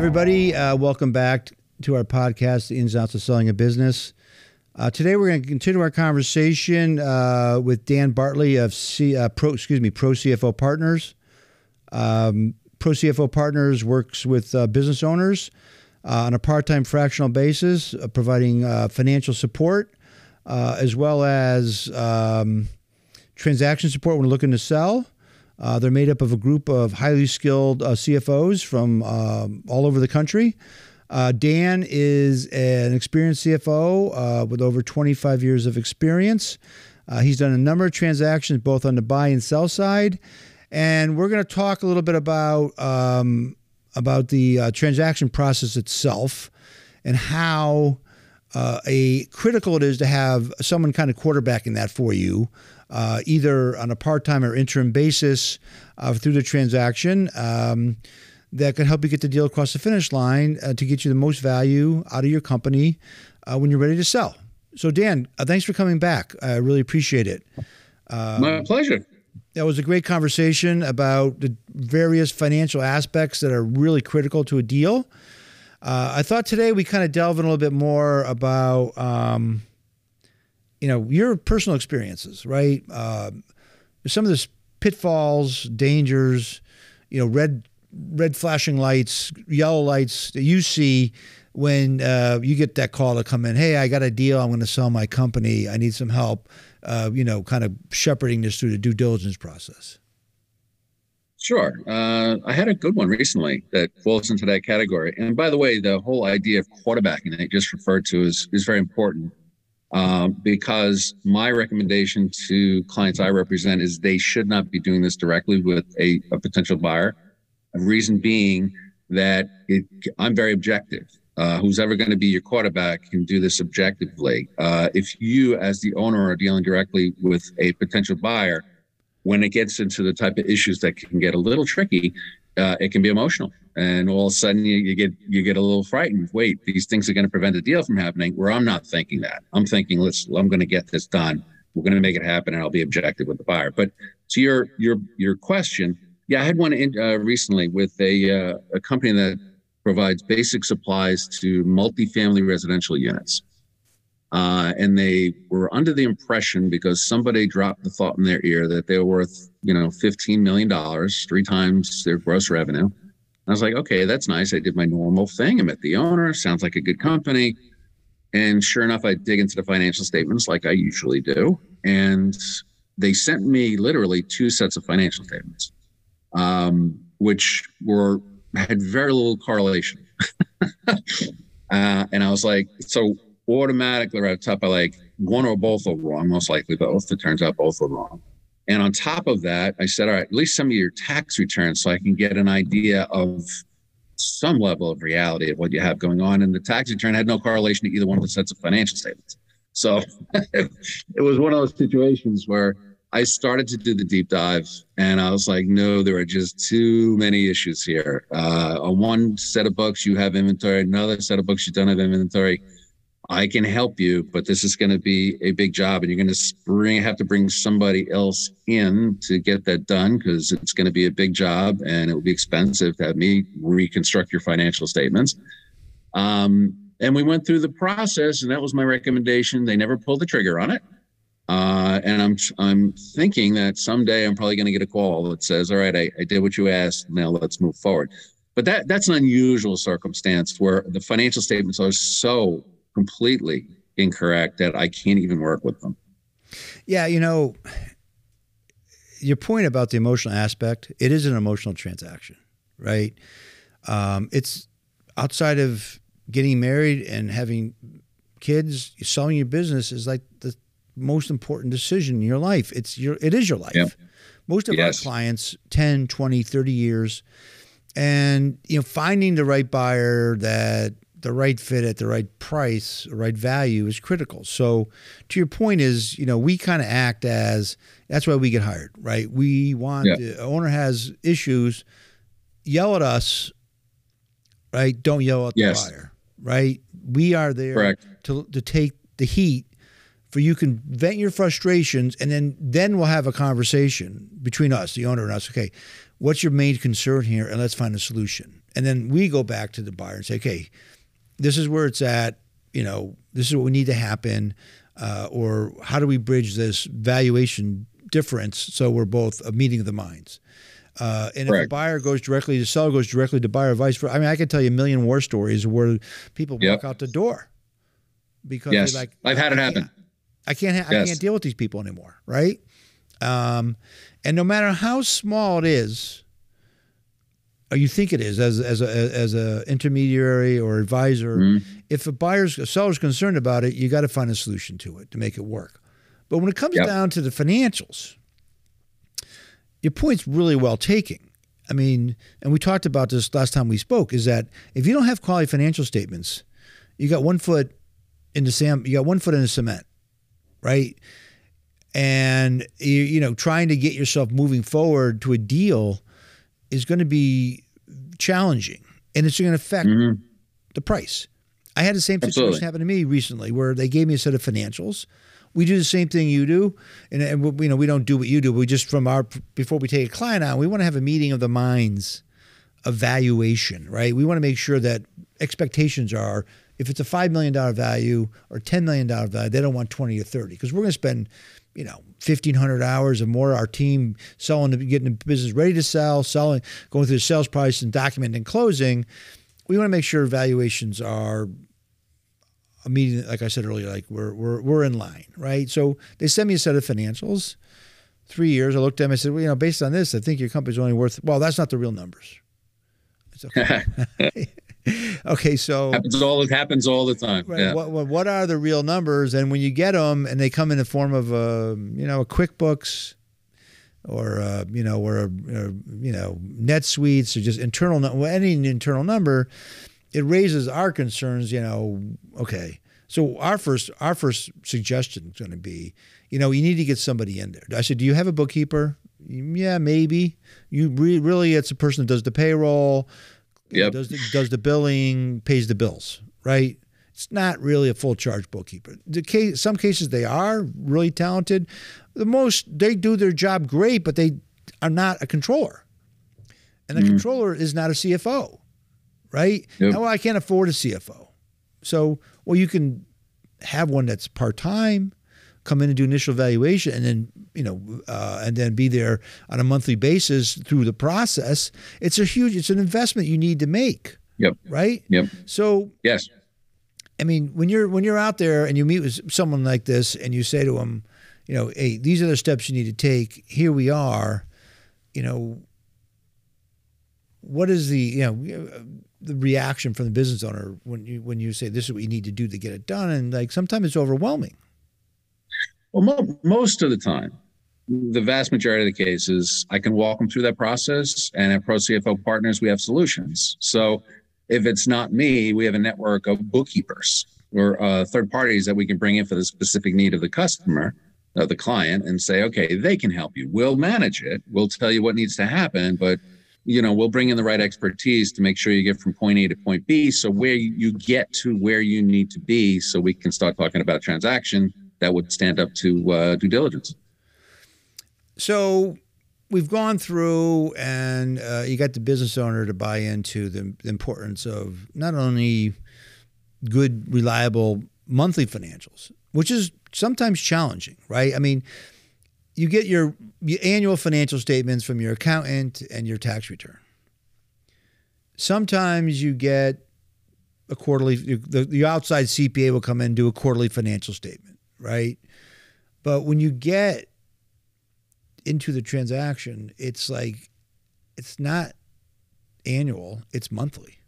everybody. Uh, welcome back to our podcast, The Ins and Outs of Selling a Business. Uh, today, we're going to continue our conversation uh, with Dan Bartley of C, uh, Pro, excuse me, Pro CFO Partners. Um, Pro CFO Partners works with uh, business owners uh, on a part-time fractional basis, providing financial support as well as um, transaction support when looking to sell. Uh, they're made up of a group of highly skilled uh, CFOs from um, all over the country. Uh, Dan is an experienced CFO uh, with over 25 years of experience. Uh, he's done a number of transactions both on the buy and sell side, and we're going to talk a little bit about um, about the uh, transaction process itself and how a critical it is to have someone kind of quarterbacking that for you uh, either on a part time or interim basis uh, through the transaction. Um, that can help you get the deal across the finish line uh, to get you the most value out of your company uh, when you're ready to sell. So, Dan, uh, thanks for coming back. I really appreciate it. Um, My pleasure. That was a great conversation about the various financial aspects that are really critical to a deal. Uh, I thought today we kind of delve in a little bit more about um, you know your personal experiences, right? Uh, some of the pitfalls, dangers, you know, red red flashing lights, yellow lights that you see when uh, you get that call to come in. Hey, I got a deal. I'm going to sell my company. I need some help. Uh, you know, kind of shepherding this through the due diligence process. Sure. Uh, I had a good one recently that falls into that category. And by the way, the whole idea of quarterbacking that you just referred to is is very important um, because my recommendation to clients I represent is they should not be doing this directly with a, a potential buyer. A reason being that it, I'm very objective. Uh, who's ever going to be your quarterback can do this objectively. Uh, if you, as the owner, are dealing directly with a potential buyer, when it gets into the type of issues that can get a little tricky, uh, it can be emotional. And all of a sudden you, you, get you get a little frightened. Wait these things are going to prevent a deal from happening. Where i'm not thinking that. I'm thinking let's i'm going to get this done. We're going to make it happen and i'll be objective with the buyer. But to your your your question yeah i had one in, uh, recently with a uh, a company that provides basic supplies to multifamily residential units uh, and they were under the impression because somebody dropped the thought in their ear that they were worth you know 15 million dollars three times their gross revenue I was like, okay, that's nice. I did my normal thing. I met the owner. Sounds like a good company. And sure enough, I dig into the financial statements like I usually do. And they sent me literally two sets of financial statements, um, which were had very little correlation. uh, and I was like, so automatically right top, I like one or both are wrong, most likely both. It turns out both are wrong. And on top of that, I said, all right, at least some of your tax returns so I can get an idea of some level of reality of what you have going on. And the tax return had no correlation to either one of the sets of financial statements. So it was one of those situations where I started to do the deep dive and I was like, no, there are just too many issues here. Uh, on one set of books, you have inventory, another set of books, you don't have inventory. I can help you, but this is going to be a big job, and you're going to bring have to bring somebody else in to get that done because it's going to be a big job and it will be expensive to have me reconstruct your financial statements. Um, and we went through the process, and that was my recommendation. They never pulled the trigger on it. Uh, and I'm I'm thinking that someday I'm probably going to get a call that says, "All right, I, I did what you asked. Now let's move forward." But that that's an unusual circumstance where the financial statements are so completely incorrect that I can't even work with them. Yeah, you know, your point about the emotional aspect, it is an emotional transaction, right? Um, it's outside of getting married and having kids, selling your business is like the most important decision in your life. It's your it is your life. Most of yes. our clients 10, 20, 30 years and you know finding the right buyer that the right fit at the right price, right value is critical. So, to your point, is you know we kind of act as that's why we get hired, right? We want yeah. the owner has issues, yell at us, right? Don't yell at yes. the buyer, right? We are there Correct. to to take the heat for you can vent your frustrations and then then we'll have a conversation between us the owner and us okay what's your main concern here, and let's find a solution. And then we go back to the buyer and say, okay, this is where it's at. You know, this is what we need to happen, uh, or how do we bridge this valuation difference so we're both a meeting of the minds. Uh, and Correct. if a buyer goes directly to seller goes directly to buyer, vice versa. I mean, I can tell you a million war stories where people yep. walk out the door because yes. like I've had it happen. I can't ha- yes. I can't deal with these people anymore, right? Um, and no matter how small it is, you think it is as as a as a intermediary or advisor, mm-hmm. if a buyer's a seller's concerned about it, you got to find a solution to it to make it work. But when it comes yep. down to the financials, your point's really well taken. I mean, and we talked about this last time we spoke, is that if you don't have quality financial statements, you got one foot in the sam you got one foot in the cement, right? And you, you know, trying to get yourself moving forward to a deal is going to be challenging and it's going to affect mm-hmm. the price. I had the same situation Absolutely. happen to me recently where they gave me a set of financials. We do the same thing you do, and, and you know we don't do what you do. We just from our before we take a client on, we want to have a meeting of the minds, evaluation, right? We want to make sure that expectations are if it's a $5 million value or $10 million value, they don't want 20 or 30 because we're going to spend, you know, 1,500 hours or more. Our team selling, getting the business ready to sell, selling, going through the sales price and documenting closing. We want to make sure valuations are immediate. Like I said earlier, like we're, we're, we're in line, right? So they sent me a set of financials, three years. I looked at them. I said, well, you know, based on this, I think your company's only worth, well, that's not the real numbers. It's okay. okay, so happens all it happens all the time. Right, yeah. What, what are the real numbers? And when you get them, and they come in the form of a you know a QuickBooks or a, you know or a, you know NetSuites or just internal any internal number, it raises our concerns. You know, okay. So our first our first suggestion is going to be, you know, you need to get somebody in there. I said, do you have a bookkeeper? Mm, yeah, maybe. You re- really, it's a person that does the payroll Yep. Does the, does the billing, pays the bills, right? It's not really a full charge bookkeeper. The case, some cases they are really talented. The most they do their job great, but they are not a controller, and the mm. controller is not a CFO, right? Yep. Now, well, I can't afford a CFO, so well you can have one that's part time, come in and do initial evaluation, and then you know, uh, and then be there on a monthly basis through the process. It's a huge, it's an investment you need to make. Yep. Right. Yep. So yes, I mean, when you're when you're out there and you meet with someone like this, and you say to them, you know, hey, these are the steps you need to take. Here we are. You know, what is the you know the reaction from the business owner when you when you say this is what you need to do to get it done, and like sometimes it's overwhelming. Well, mo- most of the time, the vast majority of the cases, I can walk them through that process. And at Pro CFO Partners, we have solutions. So if it's not me, we have a network of bookkeepers or uh, third parties that we can bring in for the specific need of the customer, of the client, and say, okay, they can help you. We'll manage it. We'll tell you what needs to happen, but you know, we'll bring in the right expertise to make sure you get from point A to point B. So where you get to where you need to be, so we can start talking about transaction that would stand up to uh, due diligence. So we've gone through, and uh, you got the business owner to buy into the importance of not only good, reliable monthly financials, which is sometimes challenging, right? I mean, you get your, your annual financial statements from your accountant and your tax return. Sometimes you get a quarterly, the, the outside CPA will come in and do a quarterly financial statement right? But when you get into the transaction, it's like it's not annual; it's monthly,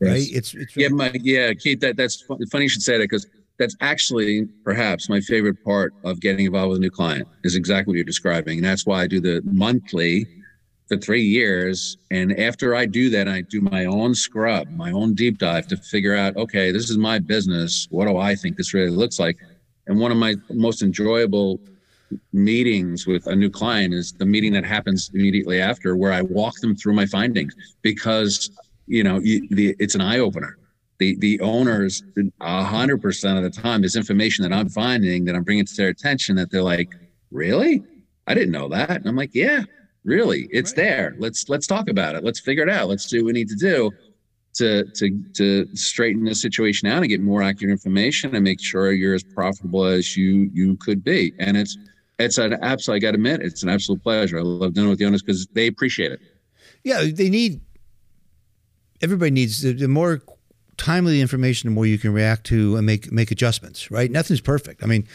yes. right? It's, it's yeah, my, yeah, Keith. That that's funny you should say that because that's actually perhaps my favorite part of getting involved with a new client is exactly what you're describing, and that's why I do the monthly for three years. And after I do that, I do my own scrub, my own deep dive to figure out, okay, this is my business. What do I think this really looks like? And one of my most enjoyable meetings with a new client is the meeting that happens immediately after, where I walk them through my findings because you know the, it's an eye opener. The the owners, a hundred percent of the time, is information that I'm finding that I'm bringing to their attention that they're like, really, I didn't know that, and I'm like, yeah, Really, it's right. there. Let's let's talk about it. Let's figure it out. Let's do what we need to do to to to straighten the situation out and get more accurate information and make sure you're as profitable as you you could be. And it's it's an absolute. I got to admit, it's an absolute pleasure. I love dealing with the owners because they appreciate it. Yeah, they need. Everybody needs the, more timely information, the more you can react to and make make adjustments. Right? Nothing's perfect. I mean,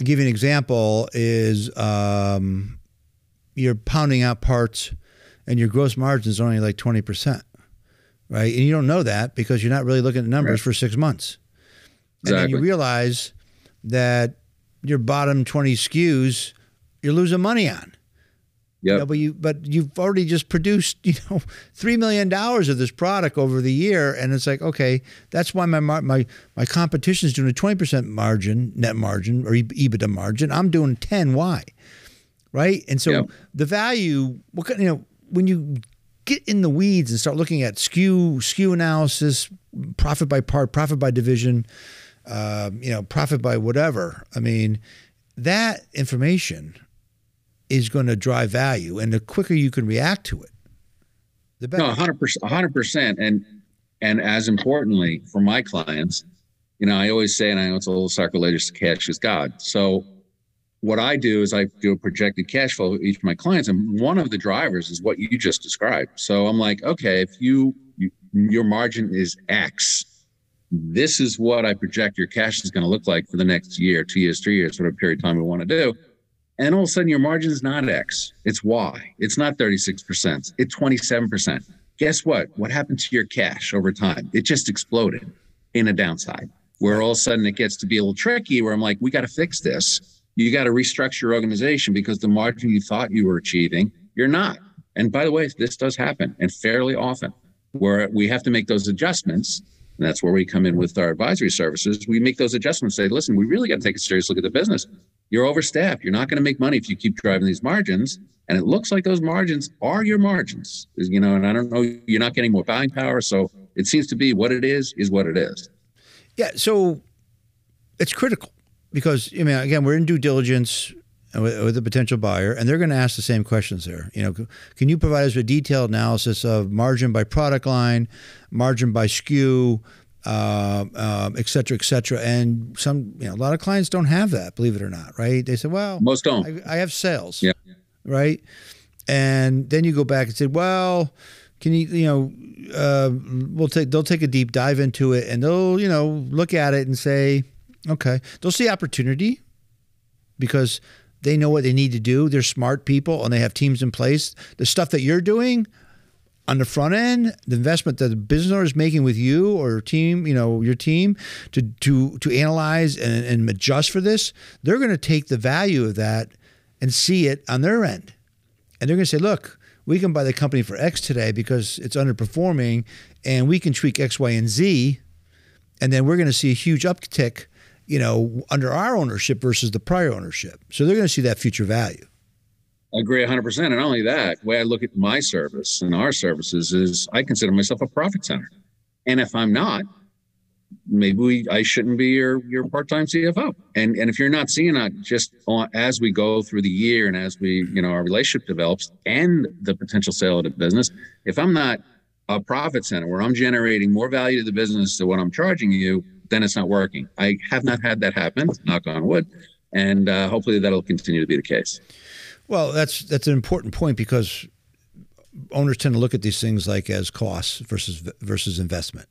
I'll give you an example: is um, you're pounding out parts, and your gross margin is only like twenty percent, right? And you don't know that because you're not really looking at numbers right. for six months, exactly. and then you realize that your bottom 20 SKUs, you're losing money on. Yeah. You know, but you but you've already just produced you know three million dollars of this product over the year, and it's like okay, that's why my my my competition is doing a twenty percent margin, net margin or EBITDA margin. I'm doing ten. Why? Right? And so the value, what kind you know, when you get in the weeds and start looking at SKU SKU analysis, profit by part, profit by division, uh, you know, profit by whatever. I mean, that information is going to drive value, and the quicker you can react to it, the better. No, hundred percent, hundred percent, and and as importantly for my clients, you know, I always say, and I know it's a little sacrilegious, to cash is God. So what I do is I do a projected cash flow for each of my clients, and one of the drivers is what you just described. So I'm like, okay, if you, you your margin is X, this is what I project your cash is going to look like for the next year, two years, three years, whatever period of time we want to do. And all of a sudden, your margin is not X, it's Y. It's not 36%, it's 27%. Guess what? What happened to your cash over time? It just exploded in a downside where all of a sudden it gets to be a little tricky where I'm like, we got to fix this. You got to restructure your organization because the margin you thought you were achieving, you're not. And by the way, this does happen and fairly often where we have to make those adjustments and that's where we come in with our advisory services. We make those adjustments, say, listen, we really got to take a serious look at the business. You're overstaffed. You're not going to make money if you keep driving these margins. And it looks like those margins are your margins, you know, and I don't know, you're not getting more buying power. So it seems to be what it is, is what it is. Yeah. So it's critical because, I mean, again, we're in due diligence with, with a potential buyer, and they're going to ask the same questions there. You know, can you provide us with a detailed analysis of margin by product line, margin by SKU, uh, um, et cetera, et cetera? And some, you know, a lot of clients don't have that, believe it or not, right? They say, well, most don't. I, I have sales, yeah. right? And then you go back and say, well, can you, you know, uh, we'll take, they'll take a deep dive into it, and they'll, you know, look at it and say, okay, they'll see opportunity because they know what they need to do. They're smart people and they have teams in place. The stuff that you're doing on the front end, the investment that the business owner is making with you or team, you know, your team to to to analyze and, and adjust for this, they're going to take the value of that and see it on their end. And they're going to say, look, we can buy the company for X today because it's underperforming and we can tweak X, Y, and Z. And then we're going to see a huge uptick you know, under our ownership versus the prior ownership. So they're going to see that future value. I agree 100%. And not only that, the way I look at my service and our services is I consider myself a profit center. And if I'm not, maybe we, I shouldn't be your, your part-time CFO. And, and if you're not seeing that just on, as we go through the year and as we, you know, our relationship develops and the potential sale of the business, if I'm not a profit center where I'm generating more value to the business than what I'm charging you, then it's not working. I have not had that happen, knock on wood, and uh, hopefully that'll continue to be the case. Well, that's that's an important point because owners tend to look at these things like as costs versus versus investment.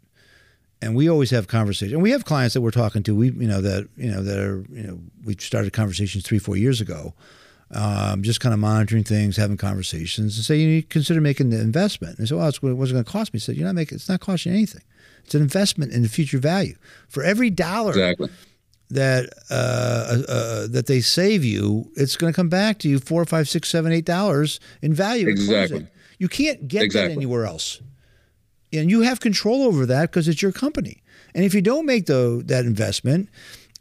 And we always have conversations. And we have clients that we're talking to. We, you know, that you know that are, you know, we started conversations three, four years ago, um, just kind of monitoring things, having conversations, and say you consider making the investment. And so, well, what's it going to cost me? I said, you're not making. It's not costing you anything. It's an investment in the future value. For every dollar exactly. that uh, uh, uh, that they save you, it's going to come back to you four, five, six, seven, eight dollars in value. Exactly. You can't get exactly. that anywhere else, and you have control over that because it's your company. And if you don't make the that investment,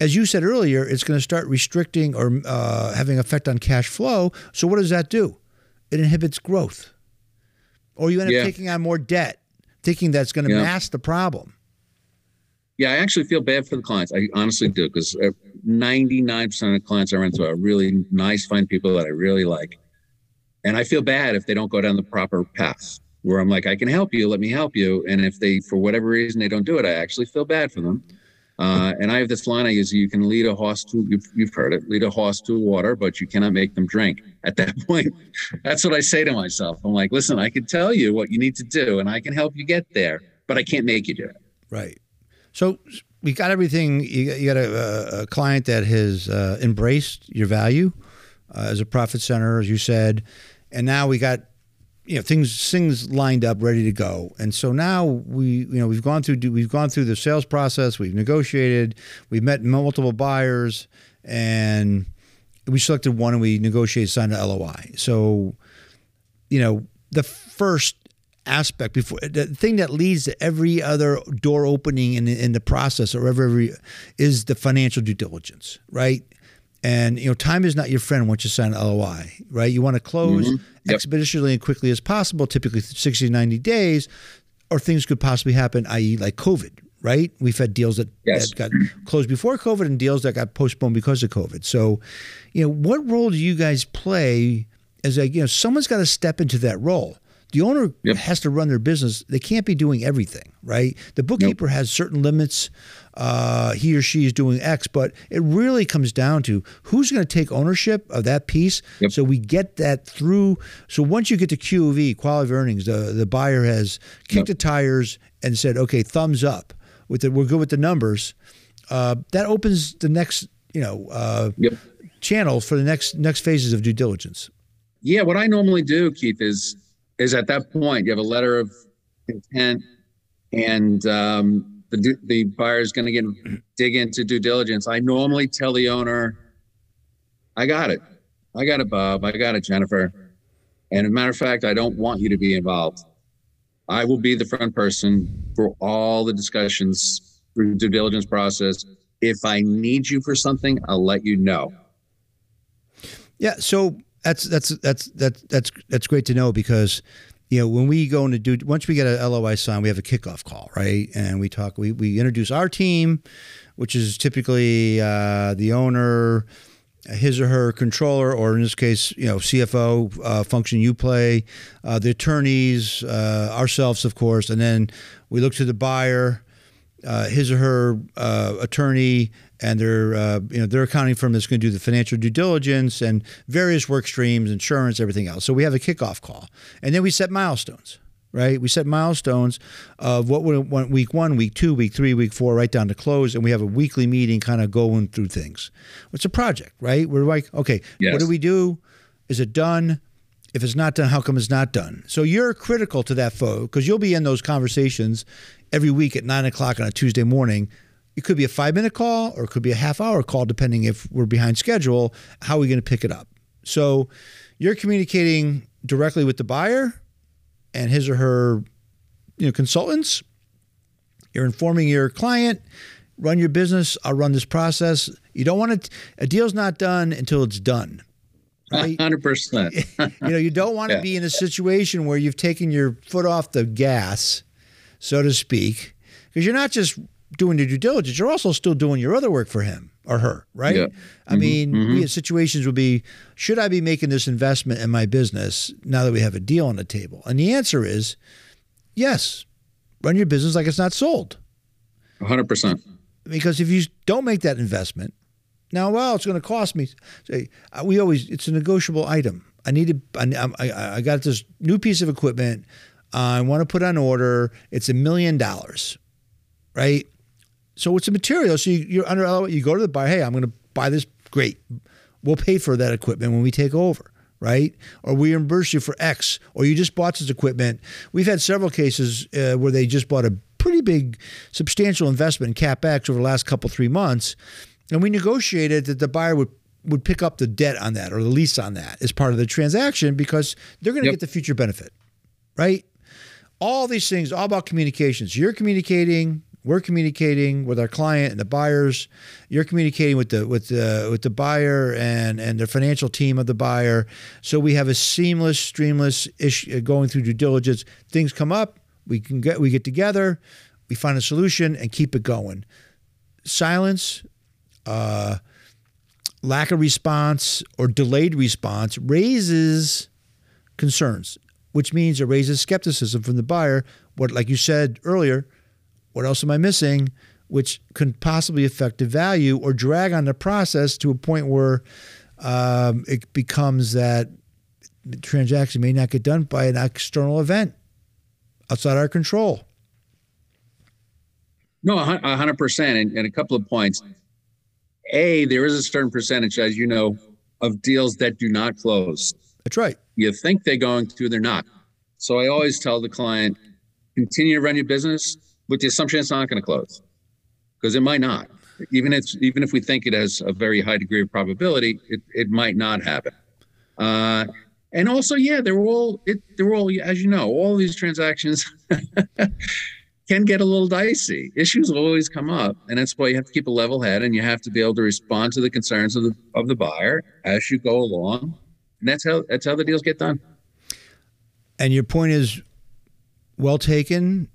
as you said earlier, it's going to start restricting or uh, having effect on cash flow. So what does that do? It inhibits growth, or you end up yeah. taking on more debt thinking that's going to yeah. mask the problem. Yeah, I actually feel bad for the clients. I honestly do because 99% uh, of clients I run into are really nice, fine people that I really like. And I feel bad if they don't go down the proper path where I'm like, I can help you, let me help you. And if they, for whatever reason, they don't do it, I actually feel bad for them. Uh, and I have this line I use: you can lead a horse to you've, you've heard it, lead a horse to water, but you cannot make them drink. At that point, that's what I say to myself. I'm like, listen, I can tell you what you need to do, and I can help you get there, but I can't make you do it. Right. So we got everything. You, you got a, a, client that has uh, embraced your value uh, as a profit center, as you said, and now we got you know things things lined up ready to go. And so now we you know we've gone through we've gone through the sales process we've negotiated we've met multiple buyers and we selected one and we negotiated signed a LOI so you know the first aspect before the thing that leads to every other door opening in, in the process or every is the financial due diligence right and you know, time is not your friend once you sign an LOI, right? You want to close mm-hmm. yep. expeditiously and quickly as possible, typically 60 to 90 days, or things could possibly happen, i.e., like COVID, right? We've had deals that, yes. that got closed before COVID and deals that got postponed because of COVID. So, you know, what role do you guys play as a, you know, someone's got to step into that role? The owner yep. has to run their business. They can't be doing everything, right? The bookkeeper nope. has certain limits. Uh, he or she is doing X, but it really comes down to who's going to take ownership of that piece. Yep. So we get that through. So once you get to QOE, quality of earnings, the, the buyer has kicked the tires and said, okay, thumbs up. With the, we're good with the numbers. Uh, that opens the next, you know, uh, channel for the next next phases of due diligence. Yeah, what I normally do, Keith, is is at that point you have a letter of intent and um, the, the buyer is going to get dig into due diligence. I normally tell the owner i got it. I got it bob. I got it jennifer. And as a matter of fact i don't want you to be involved. I will be the front person for all the discussions through due diligence process. If i need you for something i'll let you know. Yeah so that's that's that's that's that's that's great to know because you know when we go into do once we get a LOI signed, we have a kickoff call, right? And we talk. We we introduce our team, which is typically uh, the owner, his or her controller, or in this case, you know, CFO uh, function you play, uh, the attorneys, uh, ourselves, of course, and then we look to the buyer, uh, his or her uh, attorney, and their uh, you know their accounting firm that's going to do the financial due diligence and various work streams, insurance, everything else. So we have a kickoff call, and then we set milestones. Right, we set milestones of what would want week one, week two, week three, week four, right down to close, and we have a weekly meeting, kind of going through things. It's a project, right? We're like, okay, yes. what do we do? Is it done? If it's not done, how come it's not done? So you're critical to that foe because you'll be in those conversations every week at nine o'clock on a Tuesday morning it could be a five minute call or it could be a half hour call, depending if we're behind schedule. How are we going to pick it up? So you're communicating directly with the buyer and his or her you know, consultants. You're informing your client, run your business, I'll run this process. You don't want to, a deal's not done until it's done. Right? 100%. you know, you don't want to yeah. be in a situation where you've taken your foot off the gas, so to speak, because you're not just doing your due diligence, you're also still doing your other work for him or her, right? Yeah. I mm-hmm. mean, mm-hmm. situations would be should I be making this investment in my business now that we have a deal on the table? And the answer is yes. Run your business like it's not sold. 100%. Because if you don't make that investment, now, well, it's going to cost me. Say, uh, we always, it's a negotiable item. I need to, I, I, I got this new piece of equipment. I want to put on order. It's a million dollars, right? So it's a material. So you, are under you go to the buyer. Hey, I'm going to buy this. Great, we'll pay for that equipment when we take over, right? Or we reimburse you for X. Or you just bought this equipment. We've had several cases uh, where they just bought a pretty big, substantial investment in capex over the last couple three months, and we negotiated that the buyer would would pick up the debt on that or the lease on that as part of the transaction because they're going to yep. get the future benefit, right? All these things, all about communications. You're communicating, we're communicating with our client and the buyers. You're communicating with the with the with the buyer and and the financial team of the buyer. So we have a seamless, streamless issue uh, going through due diligence. Things come up, we can get we get together, we find a solution and keep it going. Silence, uh, lack of response or delayed response raises concerns, which means it raises skepticism from the buyer. What, like you said earlier, what else am I missing? Which could possibly affect the value or drag on the process to a point where um, it becomes that the transaction may not get done by an external event outside our control. No, a hundred percent. And a couple of points. A, there is a certain percentage, as you know, of deals that do not close. That's right. You think they're going to, they're not. So I always tell the client, continue to run your business with the assumption it's not going to close because it might not. Even if even if we think it has a very high degree of probability, it, it might not happen. Uh, and also, yeah, they're all it, they're all as you know, all these transactions can get a little dicey. Issues will always come up, and that's why you have to keep a level head and you have to be able to respond to the concerns of the of the buyer as you go along. And that's how that's how the deals get done. And your point is well taken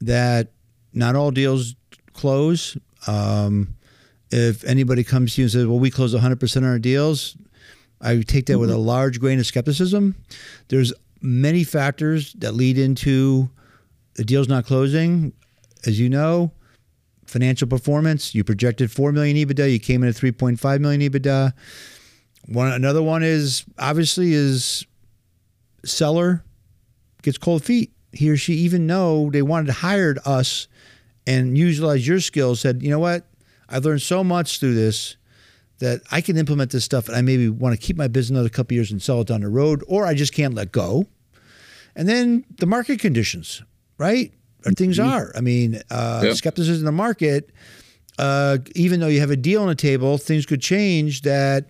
that not all deals close. Um, if anybody comes to you and says, "Well, we close 100% of our deals," I take that mm-hmm. with a mm-hmm. large grain of skepticism. There's many factors that lead into the deal's not closing. As you know, financial performance. You projected four million EBITDA. You came in at 3.5 million EBITDA. One another one is obviously is seller gets cold feet. He or she even know they wanted to hire us and utilize your skills. Said, you know what? I've learned so much through this that I can implement this stuff and I maybe want to keep my business another couple years and sell it down the road, or I just can't let go. And then the market conditions, right? Or things mm-hmm. are. I mean, uh, yep. skepticism in the market, uh, even though you have a deal on the table, things could change that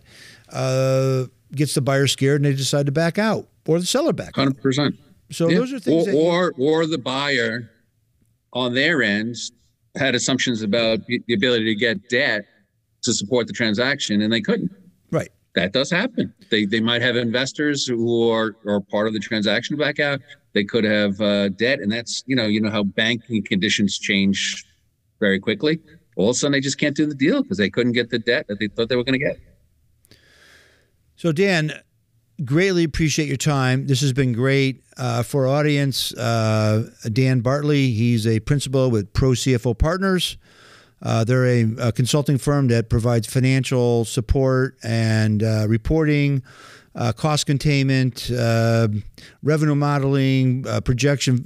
uh, gets the buyer scared and they decide to back out or the seller back 100%. Out. So yeah. those are things or, or, you- or the buyer on their ends had assumptions about the ability to get debt to support the transaction and they couldn't. Right. That does happen. They they might have investors who are are part of the transaction back out. They could have uh, debt, and that's you know you know how banking conditions change very quickly. All of a sudden, they just can't do the deal because they couldn't get the debt that they thought they were going to get. So Dan, greatly appreciate your time. This has been great uh, for audience. Uh, Dan Bartley, he's a principal with Pro CFO Partners. Uh, they're a, a, consulting firm that provides financial support and uh, reporting, uh, cost containment, uh, revenue modeling, projection,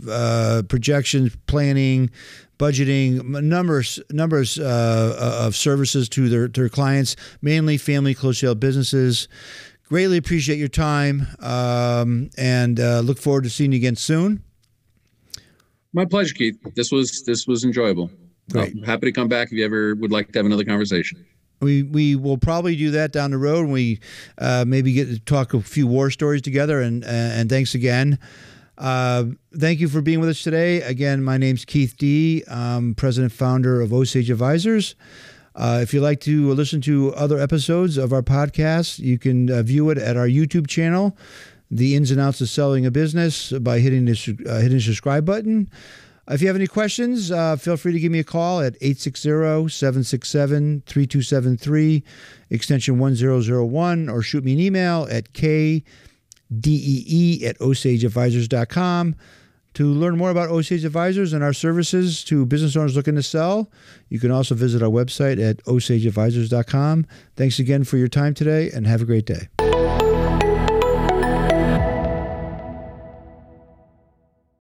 projections, planning, budgeting, numbers numbers of services to their, their clients, mainly family close held businesses. Greatly appreciate your time um, and uh, look forward to seeing you again soon. My pleasure, Keith. This was this was enjoyable. Great. I'm happy to come back if you ever would like to have another conversation. We we will probably do that down the road. We uh, maybe get to talk a few war stories together. And uh, and thanks again. Uh, thank you for being with us today. Again, my name's Keith D. I'm president founder of Osage Advisors. Uh, if you'd like to listen to other episodes of our podcast, you can uh, view it at our YouTube channel, The Ins and Outs of Selling a Business, by hitting the, uh, hitting subscribe button. If you have any questions, uh, feel free to give me a call at 860 767 3273, extension 1001, or shoot me an email at kdee at osageadvisors.com. To learn more about Osage Advisors and our services to business owners looking to sell, you can also visit our website at osageadvisors.com. Thanks again for your time today and have a great day.